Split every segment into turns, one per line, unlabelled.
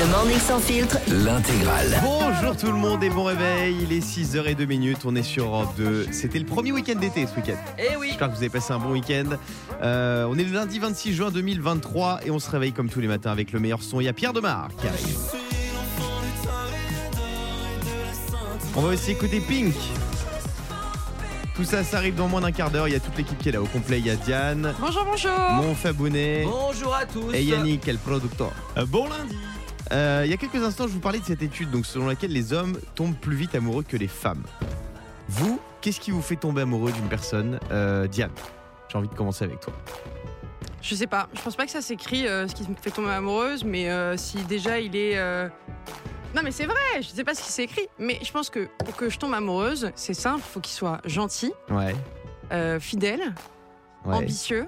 Le morning sans filtre.
L'intégrale.
Bonjour tout le monde et bon réveil, il est 6h02 minutes, on est sur Europe 2. C'était le premier week-end d'été ce week-end.
Eh oui
J'espère que vous avez passé un bon week-end. Euh, on est le lundi 26 juin 2023 et on se réveille comme tous les matins avec le meilleur son. Il y a Pierre Demar qui arrive. On va aussi écouter Pink. Tout ça, ça arrive dans moins d'un quart d'heure. Il y a toute l'équipe qui est là au complet. Il y a Diane,
Bonjour, bonjour.
mon Fabounet
Bonjour à tous
et Yannick, quel producteur.
bon lundi
Euh, il y a quelques instants, je vous parlais de cette étude donc, selon laquelle les hommes tombent plus vite amoureux que les femmes. Vous, qu'est-ce qui vous fait tomber amoureux d'une personne Euh, Diane, j'ai envie de commencer avec toi.
Je sais pas, je pense pas que ça s'écrit euh, ce qui me fait tomber amoureuse, mais euh, si déjà il est. Non, mais c'est vrai, je sais pas ce qui s'est écrit, mais je pense que pour que je tombe amoureuse, c'est simple, faut qu'il soit gentil,
Ouais.
euh, fidèle,
ouais.
ambitieux.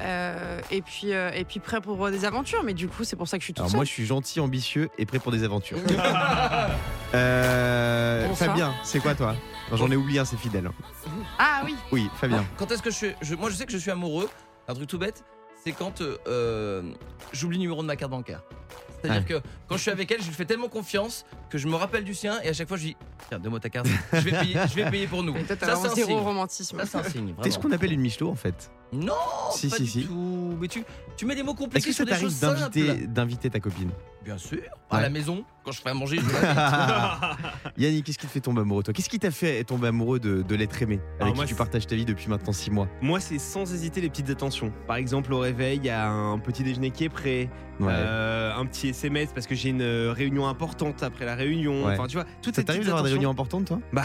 euh, et puis euh, et puis prêt pour des aventures mais du coup c'est pour ça que je suis toute
Alors
seule.
moi, je suis gentil, ambitieux et prêt pour des aventures. Euh. Fabien, c'est quoi toi? J'en ai oublié un, c'est fidèle.
ah oui
Oui, Fabien.
Quand est-ce que je suis. je- moi, je sais que je suis amoureux. Un truc tout bête, c'est quand j'oublie le numéro de ma carte bancaire. C'est-à-dire que quand je suis avec elle, je lui fais tellement confiance que je me rappelle du sien et à chaque fois je dis Tiens, donne-moi ta carte, je vais payer, je vais payer pour nous.
Toi
Ça, c'est un
zéro
signe.
romantisme
Ça, c'est un signe.
T'es ce qu'on appelle une Michelot en fait?
Non,
Si,
pas
si,
du
si.
tout. Mais tu, tu mets des mots
Est-ce
compliqués
que
sur
ça
des
t'arrive
choses simples.
d'inviter, d'inviter ta copine?
Bien sûr. À
Ouais.
la maison, quand je fais à manger, je.
Yannick, qu'est-ce qui te fait tomber amoureux toi? Qu'est-ce qui t'a fait tomber amoureux de, de l'être aimé
Alors
Avec
moi,
qui tu
c'est-
partages ta vie depuis maintenant 6 mois?
Moi, c'est sans hésiter les petites attentions. Par exemple, au réveil, il y a un petit déjeuner qui est prêt,
Ouais.
euh, un petit SMS parce que j'ai une euh, réunion importante après la réunion.
Ouais.
Enfin, tu vois, toutes
Ça
ces
t'arrive
petites
d'avoir des réunions
attentions.
importantes toi?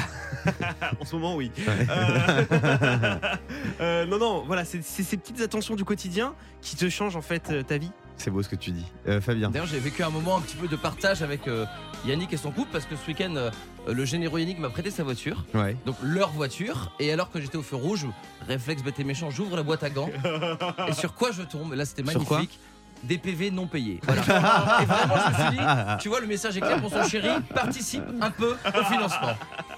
En ce moment, oui.
Ouais.
Euh, euh, non, non, voilà, c'est c'est ces petites attentions du quotidien qui te changent en fait euh, ta vie.
C'est beau ce que tu dis. Euh, Fabien
D'ailleurs, j'ai vécu un moment un petit peu de partage avec euh, Yannick et son couple parce que ce week-end, euh, le généreux Yannick m'a prêté sa voiture.
Ouais.
donc leur voiture. Et alors que j'étais au feu rouge, réflexe bête et méchant, j'ouvre la boîte à gants. et sur quoi je tombe? Là, c'était
Sur quoi?
magnifique. Des PV non payés. Voilà. et vraiment, je me suis dit, tu vois, le message est clair pour son chéri, participe un peu au financement.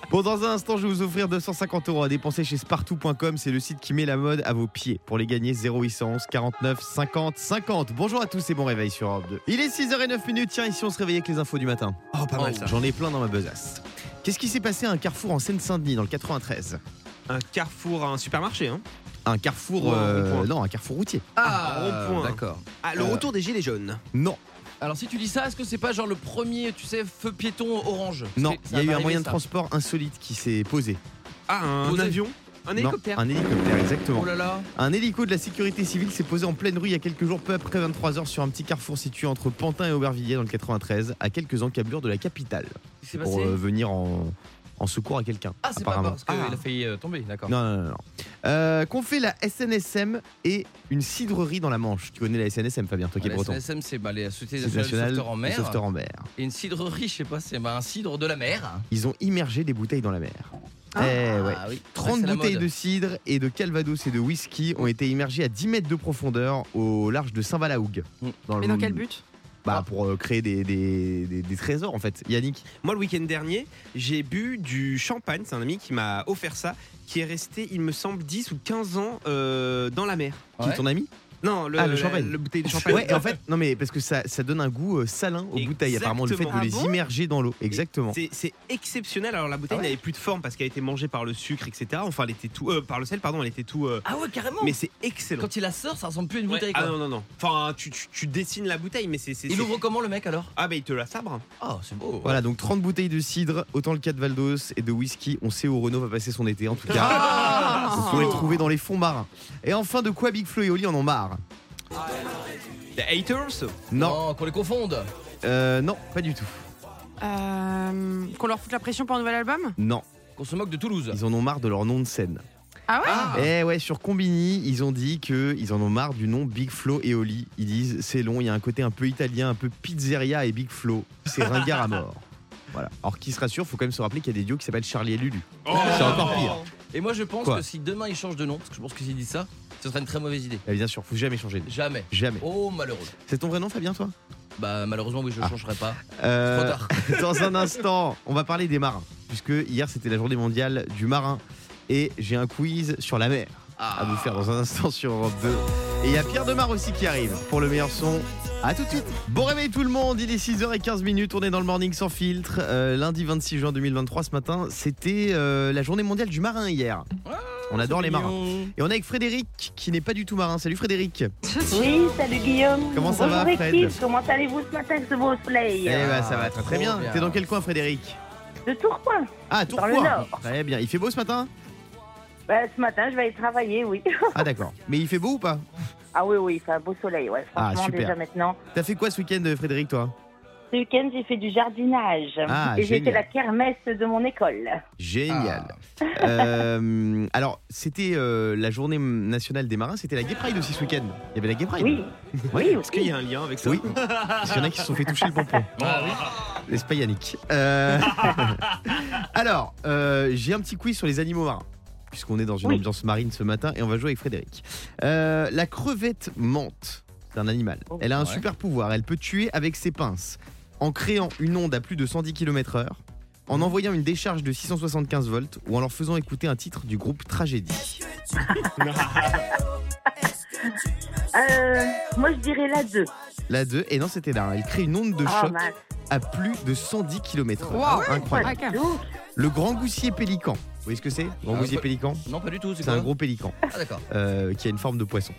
Bon, dans un instant, je vais vous offrir 250 euros à dépenser chez Spartou.com. C'est le site qui met la mode à vos pieds. Pour les gagner, 0811 49 50 50. Bonjour à tous et bon réveil sur Europe 2. Il est 6h09 minutes. Tiens, ici, on se réveille avec les infos du matin.
Oh, pas mal
Oh.
ça.
J'en ai plein dans ma besace. Qu'est-ce qui s'est passé à un carrefour en Seine-Saint-Denis dans le 93
Un carrefour, un supermarché. Hein.
Un carrefour. Euh, non, un carrefour routier.
Ah,
rond-point.
D'accord.
Ah, le
Euh,
retour des gilets jaunes.
Non,
Alors, si tu dis ça, est-ce que c'est pas genre le premier, tu sais, feu piéton orange?
Non. Il y a eu un moyen de transport insolite qui s'est posé.
Ah, un
Posé.
avion? Un
Non,
hélicoptère
un hélicoptère, exactement.
Oh là là.
Un hélico de la sécurité civile s'est posé en pleine rue il y a quelques jours, peu après 23h, sur un petit carrefour situé entre Pantin et Aubervilliers dans le 93, à quelques encablures de la capitale,
s'est
pour
passé?
euh, venir en, en secours à quelqu'un.
Ah, c'est pas parce qu'il a failli euh, tomber, d'accord.
Non, non, non. non. Euh, Qu'ont fait la SNSM et une cidrerie dans la Manche Tu connais la SNSM, Fabien, toi qui es
La
breton.
SNSM, c'est bah, la Société
C'est
nationale
national
de sauveteurs en mer.
sauveteurs en mer.
Et une cidrerie, je sais pas, c'est bah, un cidre de la mer.
Ils ont immergé des bouteilles dans la mer. eh ouais.
Ah oui.
30
c'est la
bouteilles de cidre et de calvados et de whisky ont été immergées à 10 mètres de profondeur au large de Saint-Valahougue.
Mm.
mais dans quel but?
Bah, pour euh, créer des, des- des- des trésors en fait. Yannick
Moi, le week-end dernier, j'ai bu du champagne. C'est un ami qui m'a offert ça, qui est resté, il me semble, 10 ou 15 ans euh, dans la mer.
Qui est ton ami
Non, le,
Ah, le champagne.
le bouteille de champagne.
Ouais, en fait, non mais parce que ça, ça donne un goût euh, salin aux bouteilles, apparemment, le fait de les
Ah bon
immerger dans l'eau. Exactement.
C'est- exceptionnel. Alors la bouteille
Ah ouais
n'avait plus de forme parce qu'elle a été mangée par le sucre, etc. Enfin, elle était tout, euh, par le sel, pardon, elle était tout. euh,
Ah ouais, carrément.
mais c'est excellent.
Quand il la sort, ça ressemble plus à une
Ouais,
bouteille.
ah non non non. Enfin, tu, tu- tu dessines la bouteille, mais c'est. c'est-
Il
c'est-
ouvre comment le mec alors?
Ah bah il te la sabre.
Oh, c'est beau.
Voilà, donc 30 bouteilles de cidre, autant le cas de Valdos et de whisky. On sait où Renault va passer son été, en tout cas.
Ah
Vous pouvez le trouver dans les fonds marins. Et enfin, de quoi Big Flo et Oli en ont marre
The haters.
Non,
qu'on les confonde.
euh, non, pas du tout.
Euh, Qu'on leur foute la pression pour un nouvel album
Non,
Qu'on se moque de Toulouse.
ils en ont marre de leur nom de scène.
Ah ouais
Ah.
Eh ouais, sur Combini, ils ont dit que ils en ont marre du nom Big Flo et Oli. Ils disent c'est long, il y a un côté un peu italien, un peu pizzeria et Big Flo. C'est ringard à mort. Voilà. Alors qui se rassure, faut quand même se rappeler qu'il y a des duos qui s'appellent Charlie et Lulu. C'est encore pire.
Et moi je pense
Quoi
que si demain il change de nom, parce que je pense que s'il dit ça, ce serait une très mauvaise idée.
Eh bien sûr, faut jamais changer. de nom.
Jamais.
Jamais.
Oh malheureux.
C'est ton vrai nom, Fabien, toi?
Bah malheureusement oui je ne
Ah.
changerai pas.
Euh,
Trop tard.
Dans un instant, on va parler des marins, puisque hier c'était la journée mondiale du marin et j'ai un quiz sur la mer à
Ah.
vous faire dans un instant sur Europe 2. Et il y a Pierre Demar aussi qui arrive pour le meilleur son. À tout de suite. Bon réveil tout le monde, il est 6h15 minutes, on est dans le morning sans filtre. Euh, lundi 26 juin 2023 ce matin, c'était euh, la journée mondiale du marin hier. On adore les marins. Et on est avec Frédéric qui n'est pas du tout marin. Salut Frédéric.
Oui, salut Guillaume.
Comment ça
Bonjour
va, Fred
équipe, comment allez-vous ce matin avec ce beau soleil
Eh ben ça va très très bien.
bien.
T'es dans quel coin Frédéric?
De Tourcoing.
Ah
Dans le
Tourcoing.
Nord.
Très bien. Il fait beau ce matin?
Bah, ce matin, je vais aller travailler, oui.
Ah d'accord. Mais il fait beau ou pas?
Ah oui, oui, il fait un beau soleil, ouais.
Ah,
Franchement,
super.
déjà maintenant.
T'as fait quoi ce week-end Frédéric toi?
Ce week-end, j'ai fait du jardinage.
Ah,
et j'ai
génial.
fait la kermesse de mon école.
Génial.
Ah.
Euh, alors, c'était euh, la journée nationale des marins, c'était la Gay Pride aussi ce week-end. Il y avait la Gay Pride.
Oui, oui,
Est-ce qu'il y a un lien avec ça?
Oui. Parce qu'il y en a qui se sont fait toucher le pompon.
Ah.
N'est-ce pas Yannick? Euh, Alors, euh, j'ai un petit quiz sur les animaux marins. Puisqu'on est dans une
Oui.
ambiance marine ce matin et on va jouer avec Frédéric. Euh, la crevette menthe, c'est un animal.
Oh,
Elle a un
ouais.
super pouvoir. Elle peut tuer avec ses pinces en créant une onde à plus de 110 km/h, en envoyant une décharge de 675 volts ou en leur faisant écouter un titre du groupe Tragédie.
Euh, moi, je dirais la 2.
La 2, et non, c'était là. Elle crée une onde de
Ah,
choc à plus de 110 km/h. Incroyable.
Ah.
Donc,
Le grand goussier pélican. Vous voyez ce que c'est Grand
Ah,
pélican
Non, pas du tout. C'est
un gros pélican
Ah, d'accord.
euh, qui a une forme de poisson.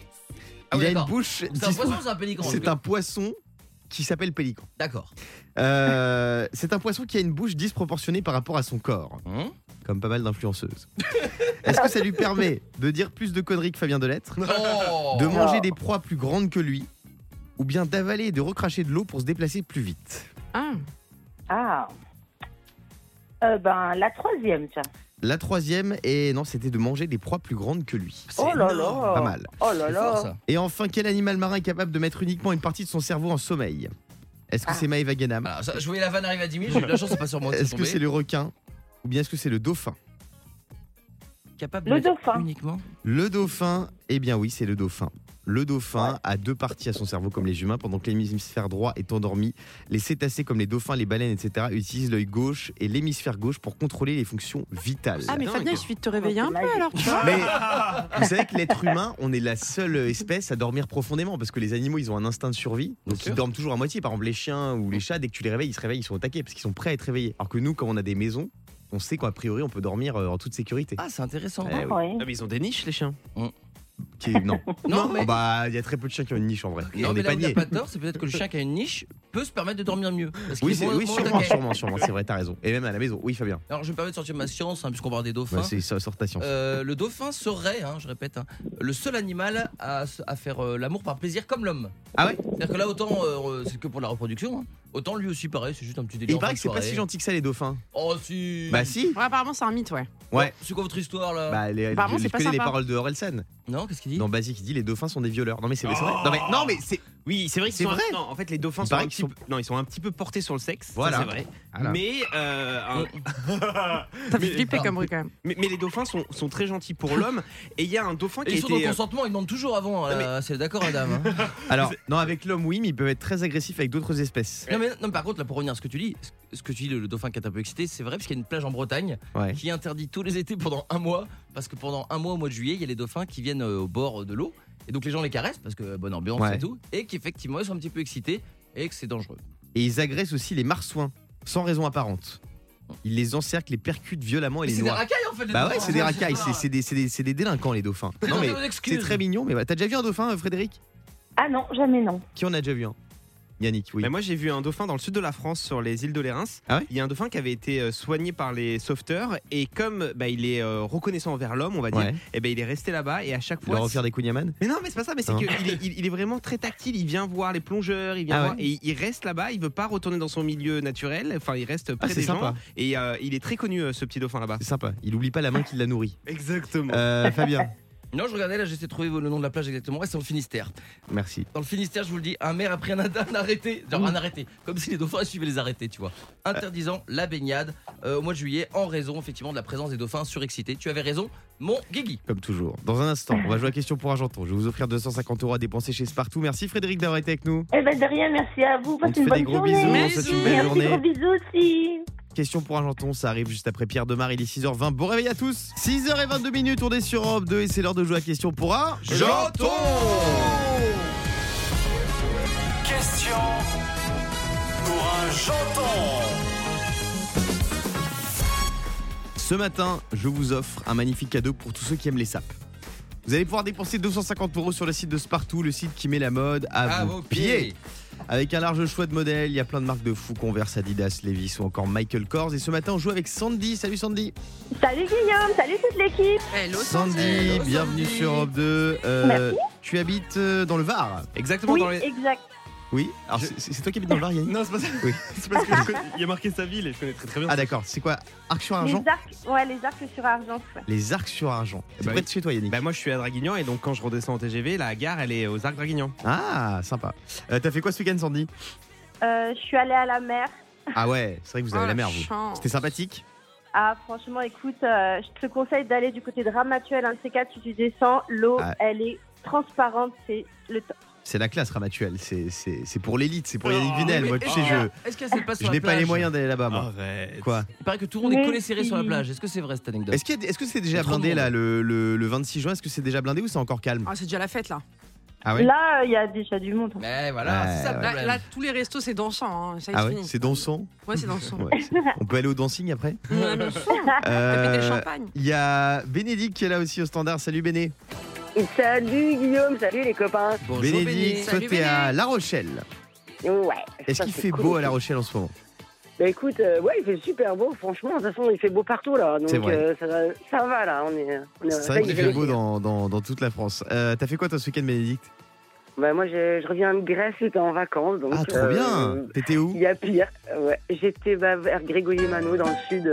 Ah
Il
oui,
a une bouche.
C'est un poisson ou c'est un pélican
C'est un poisson qui s'appelle pélican.
D'accord.
Euh, c'est un poisson qui a une bouche disproportionnée par rapport à son corps,
Hum
comme pas mal d'influenceuses. Est-ce que ça lui permet de dire plus de conneries que Fabien Delettre,
Oh
de manger des proies plus grandes que lui, ou bien d'avaler et de recracher de l'eau pour se déplacer plus vite?
Ah.
ah. Euh, ben, la troisième, tiens.
La troisième, et non, c'était de manger des proies plus grandes que lui.
Oh là là.
Pas mal.
Oh là là.
Et enfin, quel animal marin est capable de mettre uniquement une partie de son cerveau en sommeil? Est-ce que
Ah.
c'est Maëva Guénam
Alors, ça, je voyais la vanne arriver à 10 000, j'ai eu de la chance, c'est pas sur moi.
Est-ce que c'est le requin? Ou bien est-ce que c'est le dauphin?
Capable
Le
de mettre
dauphin.
Uniquement
Le dauphin, eh bien oui, c'est le dauphin. Le dauphin a deux parties à son cerveau comme les humains, pendant que l'hémisphère droit est endormi. Les cétacés comme les dauphins, les baleines, etc. utilisent l'œil gauche et l'hémisphère gauche pour contrôler les fonctions vitales.
Ah, mais. Fabien, il suffit de te réveiller un peu alors, tu vois.
Mais vous savez que l'être humain, on est la seule espèce à dormir profondément parce que les animaux, ils ont un instinct de survie, donc ils dorment toujours à moitié. Par exemple, les chiens ou les chats, dès que tu les réveilles, ils se réveillent, ils sont au taquet parce qu'ils sont prêts à être réveillés. Alors que nous, quand on a des maisons, on sait qu'a priori, on peut dormir euh, en toute sécurité.
Ah, c'est intéressant.
Eh oui.
Ouais.
Ah, mais ils ont des niches, les chiens.
Qui est- Non,
Non, mais-
Oh, bah, il y a très peu de chiens qui ont une niche en vrai.
Non,
Dans
mais
des
là où il n'y a
paniers.
pas de tort, c'est peut-être que le chien qui a une niche peut se permettre de dormir mieux. Parce qu'il
Oui,
est
c'est-
moins-
oui
moins
sûrement,
taquet.
sûrement, sûrement, c'est vrai, t'as raison. Et même à la maison, oui, Fabien.
Alors, je me permets de sortir ma science, hein, puisqu'on parle des dauphins.
Bah, c'est ça, sort ta science.
Euh, le dauphin serait, hein, je répète, hein, le seul animal à faire euh, l'amour par plaisir comme l'homme.
Ah ouais?
C'est-à-dire que là, autant euh, c'est que pour la reproduction, hein, autant lui aussi, pareil, c'est juste un petit
Et
délire.
il paraît que c'est pas si gentil que ça, les dauphins.
Oh, si
Bah, si.
Ouais, apparemment, c'est un mythe, ouais.
Ouais.
C'est quoi votre histoire là?
Bah, les,
Apparemment,
je,
c'est
je
pas
connais les
sympa.
paroles de Orelsan.
Non, qu'est-ce qu'il dit?
Dans Basique, il dit les dauphins sont des violeurs. Non, mais c'est c'est vrai. Non, mais, non, mais c'est.
Oui, c'est vrai que
C'est vrai
Non, en fait, les dauphins sont un,
qu'ils
petit peu... Non, ils sont un petit peu portés sur le sexe.
Voilà.
c'est vrai.
Voilà.
Mais, euh, un-
T'as fait flipper comme bruit quand même.
mais, mais les dauphins sont, sont très gentils pour l'homme. Et il y a un dauphin
Et
qui a
ils sont dans le
euh,
consentement, ils demandent toujours avant. Là, C'est d'accord, madame. hein.
Alors, non, avec l'homme, oui, mais ils peuvent être très agressifs avec d'autres espèces.
non, mais, non, mais par contre, là, pour revenir à ce que tu dis, ce- que tu dis, le, le dauphin qui est un peu excité, c'est vrai, parce qu'il y a une plage en Bretagne
Ouais.
qui interdit tous les étés pendant un mois, parce que pendant un mois, au mois de juillet, il y a les dauphins qui viennent euh, au bord de l'eau, et donc les gens les caressent, parce que bonne ambiance
Ouais.
et tout, et qu'effectivement, ils sont un petit peu excités, et que c'est dangereux.
Et ils agressent aussi les marsouins, sans raison apparente. Ils les encerclent, les percutent violemment et
Mais
les
c'est des
noient.
racailles en fait, les
Bah
dauphins.
ouais, c'est des racailles, c'est c'est des, c'est des- c'est des délinquants, les dauphins. Non, mais c'est très mignon, mais bah, t'as déjà vu un dauphin, euh, Frédéric?
Ah non, jamais non.
Qui en a déjà vu un? Yannick, oui.
Bah, moi, j'ai vu un dauphin dans le sud de la France, sur les îles de l'Érins.
Ah ouais
il y a un dauphin qui avait été euh, soigné par les sauveteurs. Et comme bah, il est euh, reconnaissant envers l'homme, on va dire,
Ouais.
et ben il est resté là-bas. Et à chaque
Il leur
fois.
offert des kunyaman
Mais non, mais c'est pas ça, mais c'est qu'il est, il, il est vraiment très tactile. Il vient voir les plongeurs, il vient
Ah
voir,
ouais
et il reste là-bas. Il veut pas retourner dans son milieu naturel. Enfin, il reste près
Ah, c'est
des gens.
sympa.
Et euh, il est très connu, ce petit dauphin là-bas.
C'est sympa. Il oublie pas la main qui l'a nourri.
Exactement.
Euh, Fabien,
Non, je regardais là, j'essaie de trouver le nom de la plage exactement. Ouais, c'est dans le Finistère.
merci.
Dans le Finistère, je vous le dis, un maire a pris un, un arrêté, genre un arrêté, comme si les dauphins suivaient les arrêtés, tu vois, interdisant la baignade euh, au mois de juillet en raison effectivement de la présence des dauphins surexcités. Tu avais raison, mon Guigui.
Comme toujours. Dans un instant, on va jouer à question pour Argenton. Je vais vous offrir 250 euros à dépenser chez Spartoo. Merci Frédéric d'avoir été avec nous.
Eh ben de rien, merci à vous.
On
Passez
te
une
fait des
bonne
gros
journée.
bisous,
on te souhaite une
belle
Merci,
journée.
gros bisous aussi.
Question pour un janton, ça arrive juste après Pierre Demar, il est 6h20. Bon réveil à tous 6h22 minutes, on est sur Europe 2 et c'est l'heure de jouer à question pour un
Janton
Question pour un janton.
Ce matin, je vous offre un magnifique cadeau pour tous ceux qui aiment les sapes. Vous allez pouvoir dépenser 250 euros sur le site de Spartoo, le site qui met la mode à,
À
vos,
vos
pieds.
pieds.
Avec un large choix de modèles, il y a plein de marques de fou, Converse, Adidas, Levi's ou encore Michael Kors. Et ce matin, on joue avec Sandy. Salut Sandy.
Salut Guillaume, salut toute l'équipe.
Hello,
Sandy,
Hello,
bienvenue
Sandy.
sur Europe 2. Euh,
Merci.
tu habites euh, dans le Var
Exactement
Oui,
dans les.
exact.
Oui. Alors
Je-
c'est toi qui habites dans le Var, Yannick
Non, c'est pas ça.
Oui.
C'est parce que je connais- il y a marqué sa ville et je connais très très bien.
Ah d'accord. C'est quoi? Arc sur Argent?
Les arcs, ouais, les arcs sur argent. ouais.
Les arcs sur Argent. C'est
Bah
près
oui.
de chez toi, Yannick.
Bah moi je suis à Draguignan et donc quand je redescends au TGV, la gare elle est aux Arcs Draguignan.
Ah, sympa. Euh, T'as fait quoi ce week-end, Sandy?
Euh, je suis allée à la mer.
Ah ouais, c'est vrai que vous avez
Oh,
la mer, vous. C'était sympathique?
Ah, franchement, écoute, euh, je te conseille d'aller du côté de Ramatuel, un de ces quatre, si tu descends, l'eau,
Ah.
elle est transparente, c'est le top.
C'est la classe Ramatuelle. C'est c'est- c'est pour l'élite, c'est pour
Oh,
Yannick Vinel. Moi, tu sais, je, je n'ai pas les
plage
moyens d'aller là-bas, moi.
Arrête.
Quoi
Il paraît que tout le monde est collé serré sur la plage. Est-ce que c'est vrai cette anecdote
Est-ce a- est-ce que c'est déjà blindé là le, le- le 26 juin? Est-ce que c'est déjà blindé ou c'est encore calme?
Ah, c'est déjà la fête là.
Ah ouais?
Là, euh, il y a déjà du monde.
Mais voilà, ça le
Ouais.
Là, là, tous les restos c'est dansant. Hein. Est,
Ah
fini.
C'est dansant?
Ouais, c'est dansant.
Ouais, On peut aller au dancing après? Euh,
champagne.
Il y a Bénédicte qui est là aussi au standard. Salut Béné.
Salut Guillaume, salut les copains.
Bonjour
Bénédicte,
Béné.
toi t'es à. La Rochelle.
Ouais.
Est-ce qu'il fait
cool.
beau à La Rochelle en ce moment?
Bah écoute, euh, ouais, il fait super beau. Franchement, de toute façon, il fait beau partout là. Donc
C'est vrai.
euh, ça, va, ça va là. On est, on est
C'est vrai qu'il fait beau dans, dans- dans toute la France. Euh, T'as fait quoi toi ce week-end Bénédicte?
Bah moi, je, je reviens de Grèce, j'étais en vacances. Donc,
Ah trop
euh,
bien T'étais où?
Il y a pire. Ouais. J'étais bah, vers Grégouillet-Mano dans le sud.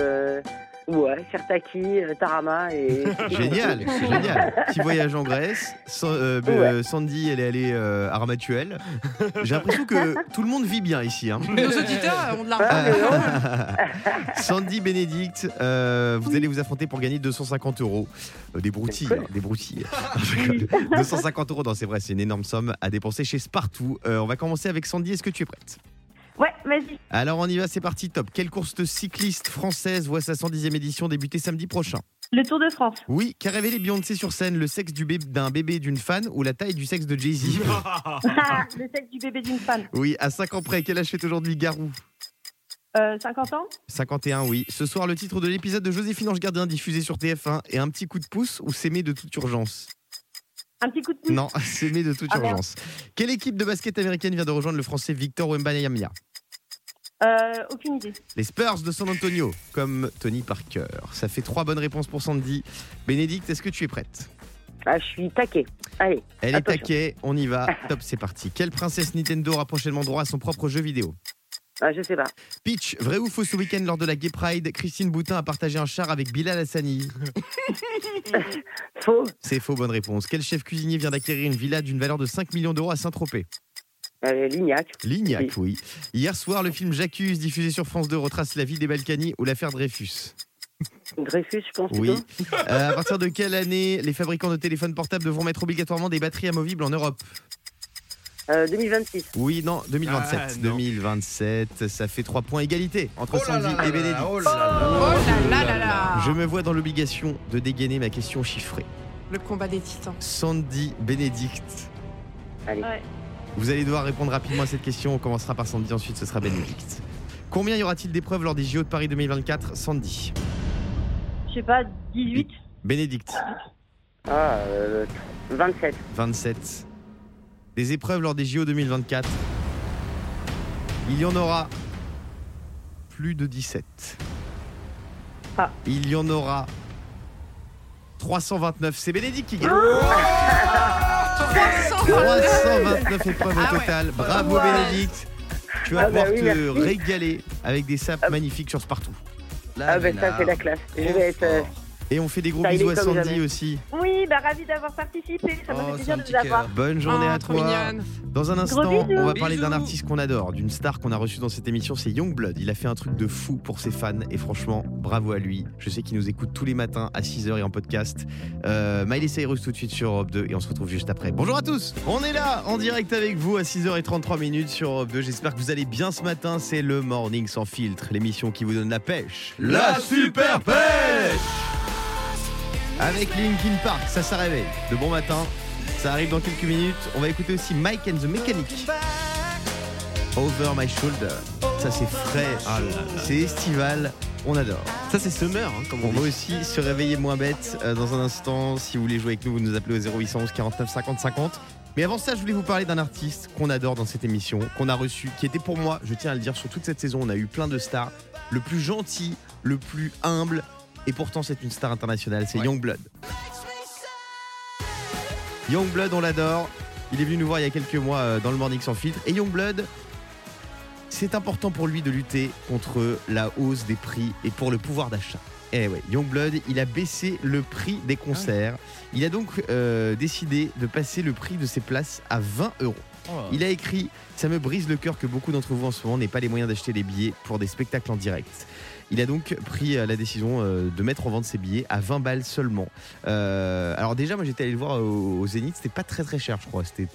Ouais, Sertaki, euh, Tarama et.
Génial, génial. Petit voyage en Grèce. Sa- euh,
Ouais.
euh, Sandy, elle est allée euh, à Ramatuelle. J'ai l'impression que tout le monde vit bien ici. hein.
Nos auditeurs ont de l'argent.
Ah, mais non.
Sandy Bénédicte, euh, vous allez vous affronter pour gagner 250 euros. Euh, des broutilles,
Cool.
hein, des broutilles. Je rigole. 250 euros, non, c'est vrai, c'est une énorme somme à dépenser chez Spartoo. Euh, on va commencer avec Sandy. Est-ce que tu es prête?
Ouais, vas-y.
Alors on y va, c'est parti, top. Quelle course de cycliste française voit sa 110e édition débuter samedi prochain
Le Tour de France.
Oui, qu'a révélé Beyoncé sur scène Le sexe du bébé- d'un bébé d'une fan ou la taille du sexe de Jay-Z
Ah, le sexe du bébé d'une fan.
Oui, à 5 ans près, quel âge fait aujourd'hui Garou
Euh, 50 ans
51, oui. Ce soir, le titre de l'épisode de Joséphine Ange Gardien diffusé sur TF1 est un petit coup de pouce ou s'aimer de toute urgence
Un petit coup de pouce
Non, s'aimer de toute
Ah, merde.
urgence. Quelle équipe de basket américaine vient de rejoindre le français Victor Wembanyama?
Euh, aucune idée.
Les Spurs de San Antonio, comme Tony Parker. Ça fait trois bonnes réponses pour Sandy. Bénédicte, est-ce que tu es prête?
Ah, je suis taqué. Allez.
Elle
Attention.
est taquet, on y va. Top, c'est parti. Quelle princesse Nintendo aura prochainement droit à son propre jeu vidéo?
Ah, je sais pas.
Peach, vrai ou faux ce week-end lors de la Gay Pride, Christine Boutin a partagé un char avec Bilal Hassani?
Faux.
C'est faux, bonne réponse. Quel chef cuisinier vient d'acquérir une villa d'une valeur de 5 millions d'euros à Saint-Tropez?
Lignac.
Lignac, oui. Hier soir, le film J'accuse, diffusé sur France 2, retrace la vie des Balkany ou l'affaire Dreyfus.
Dreyfus, je pense.
Oui. Euh, à partir de quelle année les fabricants de téléphones portables devront mettre obligatoirement des batteries amovibles en Europe?
Euh, 2026.
Oui, non, 2027.
Ah, non.
2027, ça fait 3 points égalité entre
Oh
Sandy et Bénédicte.
oh là là.
Oh là là là là
Je me vois dans l'obligation de dégainer ma question chiffrée.
Le combat des titans.
Sandy, Bénédicte,
Allez.
Ouais.
Vous allez devoir répondre rapidement à cette question. On commencera par Sandy, ensuite ce sera Bénédicte. Combien y aura-t-il d'épreuves lors des JO de Paris 2024 Sandy?
Je sais pas, 18
Bénédicte,
Ah, euh, 27.
27. Des épreuves lors des JO 2024. Il y en aura plus de 17.
Ah.
Il y en aura 329. C'est Bénédicte qui gagne. 329 épreuves au
Ah
total. Bravo
Ouais.
Bénédicte. Tu vas
Ah bah
pouvoir
oui,
te
merci.
régaler avec des sapes
Ah.
magnifiques sur ce partout.
La
Ah, ben ça, c'est la classe. Je
Trop
vais être. euh.
Et on fait des gros
Ça,
bisous à Sandy aussi.
Oui, bah ravi d'avoir participé. Ça m'a
Oh,
fait plaisir de vous avoir.
Bonne journée
Oh,
à toi.
mignonne.
Dans un instant, on va parler d'un artiste qu'on adore, d'une star qu'on a reçue dans cette émission, c'est Youngblood. Il a fait un truc de fou pour ses fans et franchement, bravo à lui. Je sais qu'il nous écoute tous les matins à 6h et en podcast. Euh, Miley Cyrus tout de suite sur Europe 2 et on se retrouve juste après. Bonjour à tous, on est là en direct avec vous à 6h33 minutes sur Europe 2. J'espère que vous allez bien ce matin. C'est le Morning sans filtre, l'émission qui vous donne la pêche.
La super pêche
Avec Linkin Park, ça ça réveille. De bon matin, ça arrive dans quelques minutes. On va écouter aussi Mike and the Mechanic. Over my shoulder. Ça c'est frais,
Ah
c'est estival, on adore.
Ça, c'est Summer, hein, comme
On
on
va aussi se réveiller moins bête euh, dans un instant. Si vous voulez jouer avec nous, vous nous appelez au 0811 49 50 50. Mais avant ça, je voulais vous parler d'un artiste qu'on adore dans cette émission, qu'on a reçu, qui était pour moi, je tiens à le dire, sur toute cette saison, on a eu plein de stars. Le plus gentil, le plus humble, et pourtant c'est une star internationale, c'est
Ouais.
Youngblood. Youngblood, on l'adore. Il est venu nous voir il y a quelques mois euh, dans le Morning sans filtre. Et Youngblood, c'est important pour lui de lutter contre la hausse des prix et pour le pouvoir d'achat. Eh ouais, Youngblood, il a baissé le prix des concerts. Il a donc euh, décidé de passer le prix de ses places à 20 euros.
Oh.
Il a écrit Ça me brise le cœur que beaucoup d'entre vous en ce moment n'aient pas les moyens d'acheter les billets pour des spectacles en direct. Il a donc pris euh, la décision euh, de mettre en vente ses billets à 20 balles seulement. Euh, alors, déjà, moi j'étais allé le voir au, Zénith, c'était pas très très cher, je crois. C'était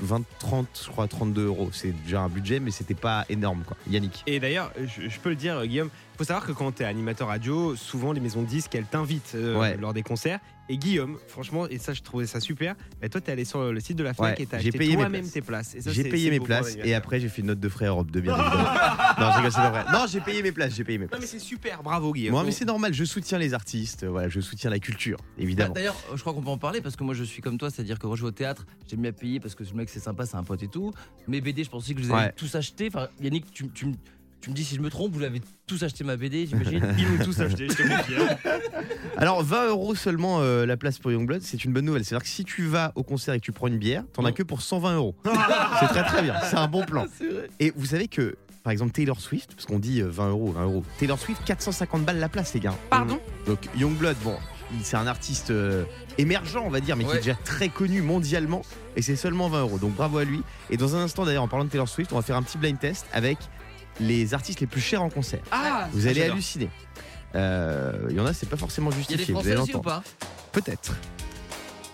20, 30, je crois, 32 euros. C'est déjà un budget, mais c'était pas énorme, quoi. Yannick.
Et d'ailleurs, je peux le dire, Guillaume, faut savoir que quand tu es animateur radio, souvent les maisons de disques, elles t'invitent euh,
Ouais.
lors des concerts. Et Guillaume, franchement, et ça, je trouvais ça super, bah, toi, tu es allé sur le site de la FNAC
Ouais,
et tu as
j'ai
acheté toi-même tes places.
J'ai payé mes places et après j'ai fait une note de frais Europe 2, bien évidemment. non, pas vrai. J'ai payé mes places, j'ai payé mes
Non,
places.
mais c'est super, bravo, Guillaume.
Moi, mais c'est normal, je soutiens les artistes, voilà, je soutiens la culture,
Bah,
évidemment.
D'ailleurs, je crois qu'on peut en parler parce que moi je suis comme toi, c'est-à-dire que quand je vais au théâtre, j'aime bien payer parce que ce mec c'est sympa, c'est un pote et tout. Mes BD, je pense aussi que je les avez
Ouais.
tous achetés. Enfin, Yannick, tu, tu, me- tu me dis si je me trompe, vous l'avez tous acheté ma BD, j'imagine
Ils m'ont tous acheté, je te confie. hein.
Alors 20 euros seulement euh, la place pour Youngblood, c'est une bonne nouvelle. C'est-à-dire que si tu vas au concert et que tu prends une bière, t'en as que pour 120 euros. c'est très très bien, c'est un bon plan. Et vous savez que, par exemple, Taylor Swift, parce qu'on dit euh, 20 euros, 20 euros, Taylor Swift, 450 balles la place, les gars.
Pardon?
Donc Youngblood, bon, il- c'est un artiste euh, émergent, on va dire, mais qui
Ouais.
est déjà très connu mondialement, et c'est seulement 20 euros. Donc bravo à lui. Et dans un instant, d'ailleurs, en parlant de Taylor Swift, on va faire un petit blind test avec les artistes les plus chers en concert.
Ah,
Vous allez
j'adore.
halluciner. Euh, Il y en a, c'est pas forcément
il y a des
justifié. vous
Français
allez
aussi ou
l'entendre.
pas?
Peut-être.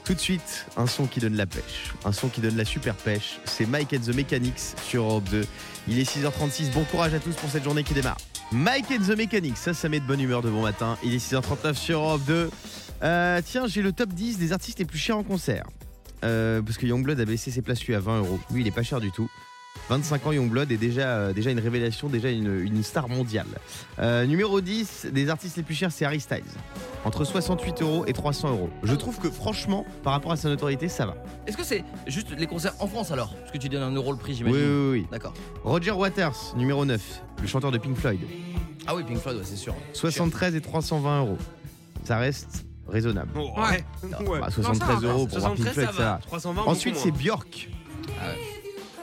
Tout de suite, un son qui donne la pêche, un son qui donne la super pêche. C'est Mike and the Mechanics sur Europe 2. Il est 6h36. Bon courage à tous pour cette journée qui démarre. Mike and the Mechanics, ça, ça met de bonne humeur de bon matin. Il est 6h39 sur Europe 2. Euh, tiens, j'ai le top 10 des artistes les plus chers en concert. Euh, parce que Youngblood a baissé ses places lui à 20 euros. Lui, il est pas cher du tout. 25 ans, Youngblood est déjà, euh, déjà une révélation, déjà une, une star mondiale. Euh, numéro 10 des artistes les plus chers, c'est Harry Styles. Entre 68 euros et 300 euros. Je trouve que franchement, par rapport à sa notoriété, ça va.
Est-ce que c'est juste les concerts en France alors? Parce que tu donnes un euro le prix,
Oui,
j'imagine.
oui, oui.
D'accord.
Roger Waters, numéro 9, le chanteur de Pink Floyd.
Ah oui, Pink Floyd, ouais, c'est sûr.
73 et 320 euros. Ça reste raisonnable.
Ouais.
ouais.
Bah,
ça
73
va.
euros pour voir Pink
73,
Floyd,
ça
ça
va.
va.
320,
Ensuite, c'est. Björk.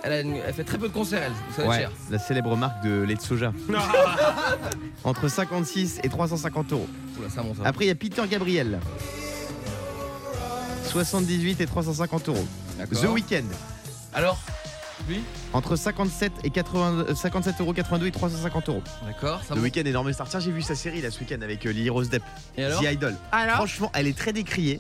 Elle, a une- elle fait très peu de concerts, elle. Ça
Ouais, la célèbre marque de lait de soja. Entre 56 et 350 euros.
Oula, ça monte. ça.
Après, il y a Peter Gabriel. 78 et 350 euros.
D'accord.
The Weeknd.
Alors Lui
Entre 57 et 80, euh, 57 euros 82 et 350 euros.
D'accord, ça
The
monte.
Weeknd, énorme star. Tiens, j'ai vu sa série là ce week-end avec euh, Lily Rose Depp.
Et alors
The Idol.
Alors
Franchement, elle est très décriée.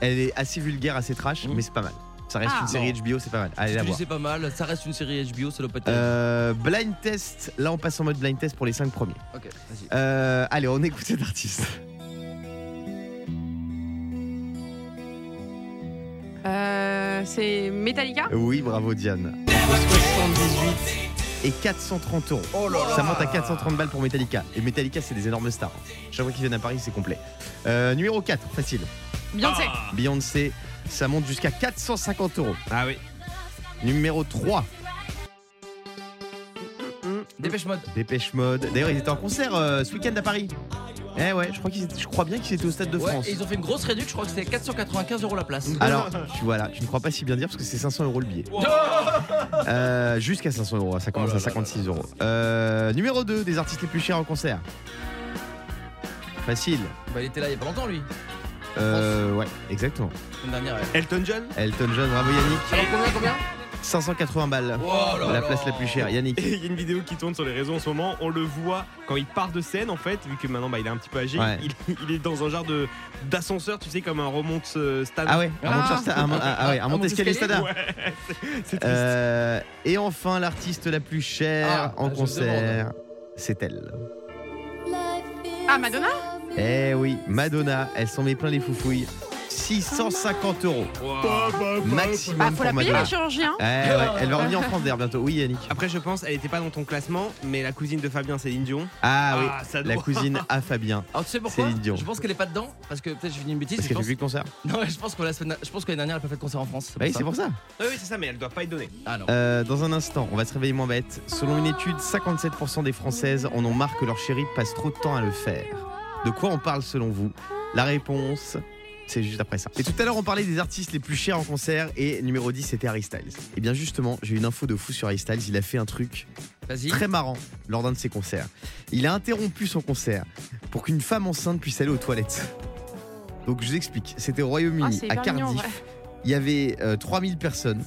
Elle est assez vulgaire, assez trash,
Mhm.
mais c'est pas mal. Ça reste
Ah.
une série HBO, c'est pas mal. Allez la voir.
c'est pas mal, ça reste une série HBO, ça doit pas être.
Euh, blind test. Là, on passe en mode blind test pour les 5 premiers.
Ok, vas-y.
Euh, allez, on écoute cet artiste.
Euh, c'est Metallica?
Oui, bravo Diane. 78 et 430 euros.
Oh là là
Ça monte à 430 balles pour Metallica. Et Metallica, c'est des énormes stars. Chaque fois qu'ils viennent à Paris, c'est complet. Euh, numéro 4, facile.
Beyoncé.
Beyoncé, ça monte jusqu'à 450 euros.
Ah oui.
Numéro 3,
Dépêche mode.
Dépêche Mode. D'ailleurs, ils étaient en concert euh, ce week-end à Paris. Eh ouais, je crois, qu'ils étaient- je crois bien qu'ils étaient au Stade de
Ouais,
France.
et ils ont fait une grosse réduction, je crois que c'était 495 euros la place.
Alors, tu vois là, tu ne crois pas si bien dire parce que c'est 500 euros le billet. Euh, Jusqu'à 500 euros, ça commence
Oh là
à
là
56 euros. Euh, numéro 2 des artistes les plus chers en concert. Facile.
Bah, il était là il y a pas longtemps, lui.
Euh, ouais, exactement.
Une dernière. ouais.
Elton John
Elton John, bravo Yannick.
Alors, combien, combien?
580 balles.
Oh là
la
là.
place la plus chère. Yannick.
Il y a une vidéo qui tourne sur les réseaux en ce moment. On le voit quand il part de scène en fait, vu que maintenant bah, il est un petit peu âgé.
Ouais.
Il, il est dans un genre de d'ascenseur, tu sais, comme un remonte euh, stade.
Ah ouais, un
Ah.
monte- un, un- ah ouais, un.
Ouais, c'est- c'est triste.
Euh, et enfin, l'artiste la plus chère
Ah,
en
je
concert, c'est elle.
Ah, Madonna?
Eh oui, Madonna, elle s'en met plein les foufouilles. 650 euros maximum
Bah, faut
pour
la payer,
Madonna.
la chirurgie, hein.
Eh ouais, elle va revenir en France d'ailleurs bientôt. Oui, Yannick.
Après, je pense, elle était pas dans ton classement, mais la cousine de Fabien, Céline Dion.
Ah,
Ah, ça
oui, la
doit.
cousine à Fabien.
Alors, tu sais pourquoi
Céline Dion.
Je pense qu'elle est pas dedans. Parce que peut-être j'ai dit une bêtise.
Parce
je
qu'elle fait plus de concert.
Non, je pense que la semaine, je pense que l'année dernière, elle a pas fait de concert en France.
Oui, c'est pour ça.
Oui, oui, c'est ça, mais elle doit pas être donnée.
Ah non.
Euh, dans un instant, on va se réveiller moins bête. Selon une étude, 57% des Françaises en ont marre que leur chéri passe trop de temps à le faire. De quoi on parle selon vous La réponse, c'est juste après ça. Et tout à l'heure, on parlait des artistes les plus chers en concert et numéro 10, c'était Harry Styles. Et bien justement, j'ai une info de fou sur Harry Styles. Il a fait un truc très marrant lors d'un de ses concerts. Il a interrompu son concert pour qu'une femme enceinte puisse aller aux toilettes. Donc je vous explique. C'était au
Ah,
Royaume-Uni,
c'est
à
mignon,
Cardiff.
ouais.
Il y avait euh, 3000 personnes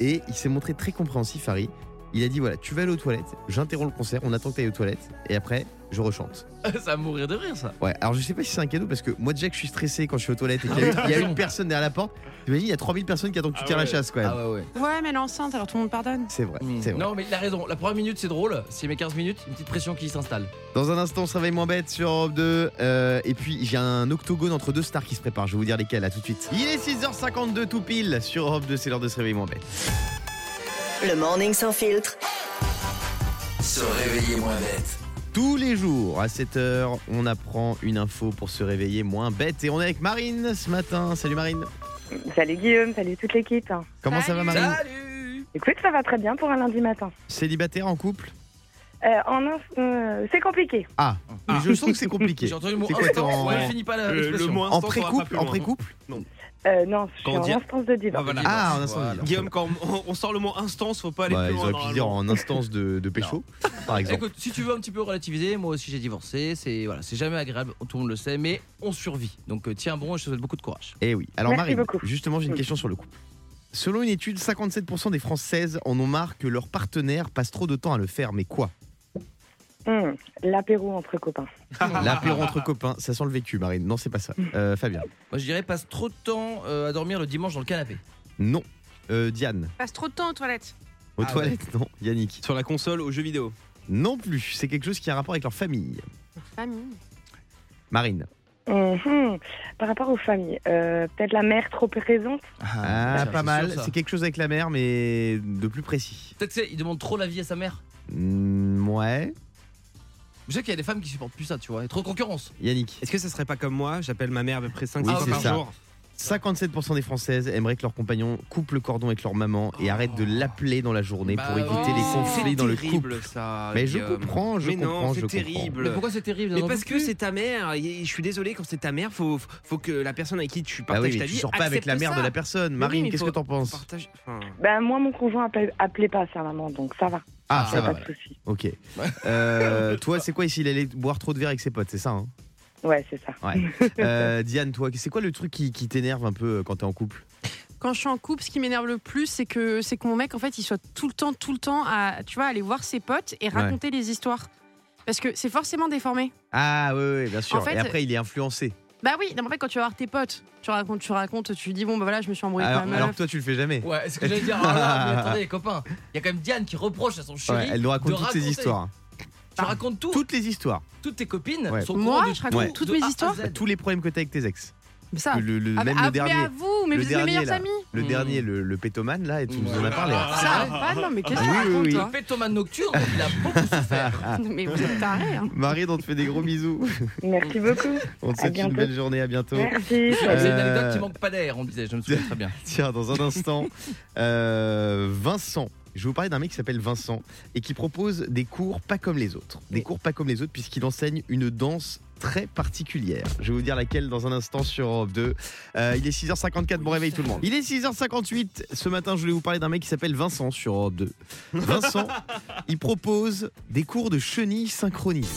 et il s'est montré très compréhensif, Harry. Il a dit voilà, tu vas aller aux toilettes, j'interromps le concert, on attend que tu ailles aux toilettes et après, je rechante.
ça va mourir de rire, ça.
Ouais, alors je sais pas si c'est un cadeau parce que moi déjà que je suis stressé quand je suis aux toilettes et qu'il y a, il y a une personne derrière la porte, t'imagines, il y a 3000 personnes qui attendent que tu
Ah
tires la
ouais.
chasse quand même.
Ah ouais, ouais.
Ouais, mais elle est enceinte, alors tout le monde pardonne.
C'est vrai,
Hmm.
c'est vrai.
Non, mais il a raison. La première minute, c'est drôle. Si met 15 minutes, une petite pression qui s'installe.
Dans un instant, on se réveille moins bête sur Europe 2. euh, et puis, j'ai un octogone entre deux stars qui se prépare. Je vais vous dire lesquelles, à tout de suite. Il est 6h52 tout pile sur Europe 2. C'est l'heure de se réveiller moins bête.
Le morning sans filtre.
Se réveiller moins bête.
Tous les jours, à 7h, on apprend une info pour se réveiller moins bête. Et on est avec Marine ce matin. Salut Marine.
Salut Guillaume, salut toute l'équipe.
Comment ça va. Marine
Salut
Écoute, ça va très bien pour un lundi matin.
Célibataire en couple
Euh, en un- euh, c'est compliqué.
Ah, je sens que c'est compliqué.
J'ai entendu le mot
C'est quoi,
instant.
t'es en-
Ouais, finis pas la-
Le, le
l'expression.
mot
En
instant, pas
pré-couple
plus
En
loin.
pré-couple
Euh, non, je suis en instance de divorce.
Ah, voilà.
Ah, en instance de divorce.
Guillaume, quand on, on sort le mot instance, faut pas aller
Bah,
plus
ils
loin.
auraient pu dire
normalement.
en instance de, de pécho, par exemple.
Écoute, si tu veux un petit peu relativiser, moi aussi j'ai divorcé, c'est voilà, c'est jamais agréable, tout le monde le sait, mais on survit. Donc euh, tiens bon, et je te souhaite beaucoup de courage.
Eh oui. Alors
Merci beaucoup.
justement, j'ai une question sur le couple. Selon une étude, 57% des Françaises en ont marre que leur partenaire passe trop de temps à le faire. Mais quoi?
Hum, L'apéro entre copains.
L'apéro entre copains, ça sent le vécu, Marine. Non, c'est pas ça. Euh, Fabien
Moi je dirais passe trop de temps euh, à dormir le dimanche dans le canapé.
Non. Euh, Diane
Passe trop de temps aux toilettes.
Aux
Ah
toilettes Non. Yannick
Sur la console, aux jeux vidéo.
Non plus. C'est quelque chose qui a un rapport avec leur famille.
Famille.
Marine
Mhm. Par rapport aux familles, euh, peut-être la mère trop présente.
Ah,
tiens,
pas
c'est
mal.
sûr, ça.
C'est quelque chose avec la mère, mais de plus précis.
Peut-être qu'il demande trop l'avis à sa mère.
Mm, ouais.
Je sais qu'il y a des femmes qui supportent plus ça, tu vois, et trop de concurrence.
Yannick
Est-ce que ça serait pas comme moi J'appelle ma mère à peu près 5
Oui,
fois
c'est
par
ça.
jour.
57% des Françaises aimeraient que leur compagnon coupe le cordon avec leur maman et arrête de l'appeler dans la journée pour
Bah,
éviter les
oh,
conflits dans le
terrible,
couple.
ça.
Mais je comprends, je
Mais
comprends,
non,
je
c'est
comprends.
terrible.
Mais pourquoi c'est terrible?
Mais parce que c'est ta mère. Je suis désolé, quand c'est ta mère, faut, faut que la personne avec qui tu
Bah
partages
oui, mais
ta
tu
vie.
sors pas avec la mère
ça.
de la personne. Marine,
oui,
qu'est-ce que t'en penses?
Partage- enfin,
Ben, moi, mon conjoint appelle, appelait pas sa maman, donc ça va.
Ah,
Ah,
ça
y a
va.
pas de souci.
Ok. Euh, toi, c'est quoi ici Il allait boire trop de verre avec ses potes, c'est ça hein?
Ouais, c'est ça.
Ouais. Euh, Diane, toi, c'est quoi le truc qui, qui t'énerve un peu euh, quand t'es en couple?
Quand je suis en couple, ce qui m'énerve le plus, c'est que c'est que mon mec, en fait, il soit tout le temps, tout le temps à, tu vois, aller voir ses potes et raconter les histoires. Parce que c'est forcément déformé.
Ah, oui, oui, bien sûr.
En fait,
Et après, il est influencé.
Bah oui, non, mais en fait, quand tu vas voir tes potes, tu racontes, tu racontes, tu dis bon, bah voilà, je me suis embrouillé
Alors,
avec ma
alors
meuf.
que toi, tu le fais jamais.
Ouais, est-ce que j'allais dire Ah là, mais attendez, les copains, il y a quand même Diane qui reproche à son chéri.
Ouais, elle nous raconte
de
toutes ses
raconter.
histoires.
Tu racontes tout,
Toutes les histoires.
Toutes tes copines
Ouais.
sont
Moi, je raconte
tout,
toutes
de
mes
A à
histoires
Z.
Tous les problèmes que t'as avec tes ex.
Mais ça.
Le, le-
Ah,
même
mais
le
à-
dernier.
mais à vous, mais
le
vous êtes mes
dernier,
meilleurs
là.
amis.
Le
Mm.
dernier, le, le pétomane, là, et tu nous en as parlé. hein.
Ça, va, non, mais qu'est-ce que tu
Oui, oui,
racontes,
oui.
Le pétomane nocturne, il a beaucoup souffert.
Mais vous êtes tarés, hein.
Marine, on te fait des gros bisous.
Merci beaucoup.
On te souhaite une belle journée. À bientôt.
Merci.
C'est une
Euh,
anecdote qui manque pas d'air, on disait, je me souviens très bien.
Tiens, dans un instant, euh, Vincent. Je vais vous parler d'un mec qui s'appelle Vincent et qui propose des cours pas comme les autres. Des cours pas comme les autres puisqu'il enseigne une danse très particulière. Je vais vous dire laquelle dans un instant sur Europe 2. Euh, il est 6h54, bon réveil tout le monde. Il est 6h58. Ce matin, je voulais vous parler d'un mec qui s'appelle Vincent sur Europe 2. Vincent, il propose des cours de chenilles synchronisées.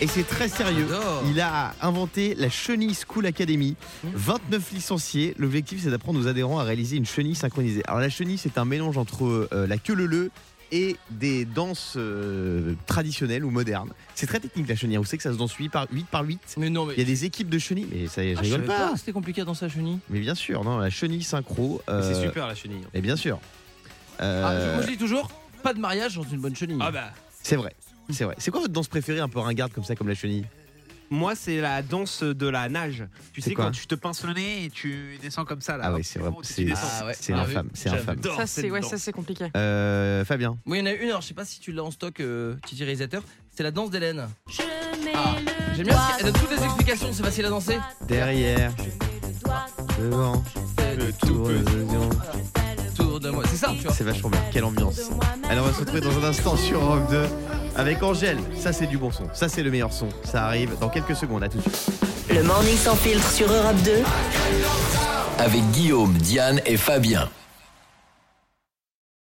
Et c'est très sérieux. Il a inventé la Chenille School Academy. 29 licenciés. L'objectif, c'est d'apprendre aux adhérents à réaliser une chenille synchronisée. Alors, la chenille, c'est un mélange entre euh, la queue leu et des danses euh, traditionnelles ou modernes. C'est très technique la chenille. Vous savez que ça se danse 8 par 8 par 8.
Mais non, mais.
Il y a des équipes de chenilles, mais ça, je
Ah, je
rigole pas.
pas, C'était compliqué dans sa chenille.
Mais bien sûr, non, la chenille synchro.
Mais
euh,
C'est super la chenille.
Mais bien sûr. Euh,
Ah, je- moi je dis toujours, pas de mariage dans une bonne chenille.
Ah bah.
c'est vrai. C'est vrai. C'est quoi votre danse préférée un peu ringarde comme ça, comme la chenille?
Moi, c'est la danse de la nage. Tu
C'est
sais, quand tu te pinces le nez et tu descends comme ça là.
Ah ouais, c'est vrai.
Tu
C'est.
Ah ouais.
c'est
Ah
infâme. C'est infâme.
Ça, c'est ouais, compliqué.
Euh, Fabien.
Oui, il y en a une, alors je sais pas si tu l'as en stock, euh, Titi réalisateur. C'est la danse d'Hélène. Ah, J'aime bien parce qu'elle donne toutes les explications, c'est facile à danser.
Derrière. Devant. Tour de vision.
Tour de moi. C'est ça, tu vois.
C'est vachement bien. Quelle ambiance. Alors, on va se retrouver dans un instant sur Europe 2 avec Angèle. Ça, c'est du bon son. Ça, c'est le meilleur son. Ça arrive dans quelques secondes. À tout de suite.
Le morning sans filtre sur Europe 2.
Avec Guillaume, Diane et Fabien.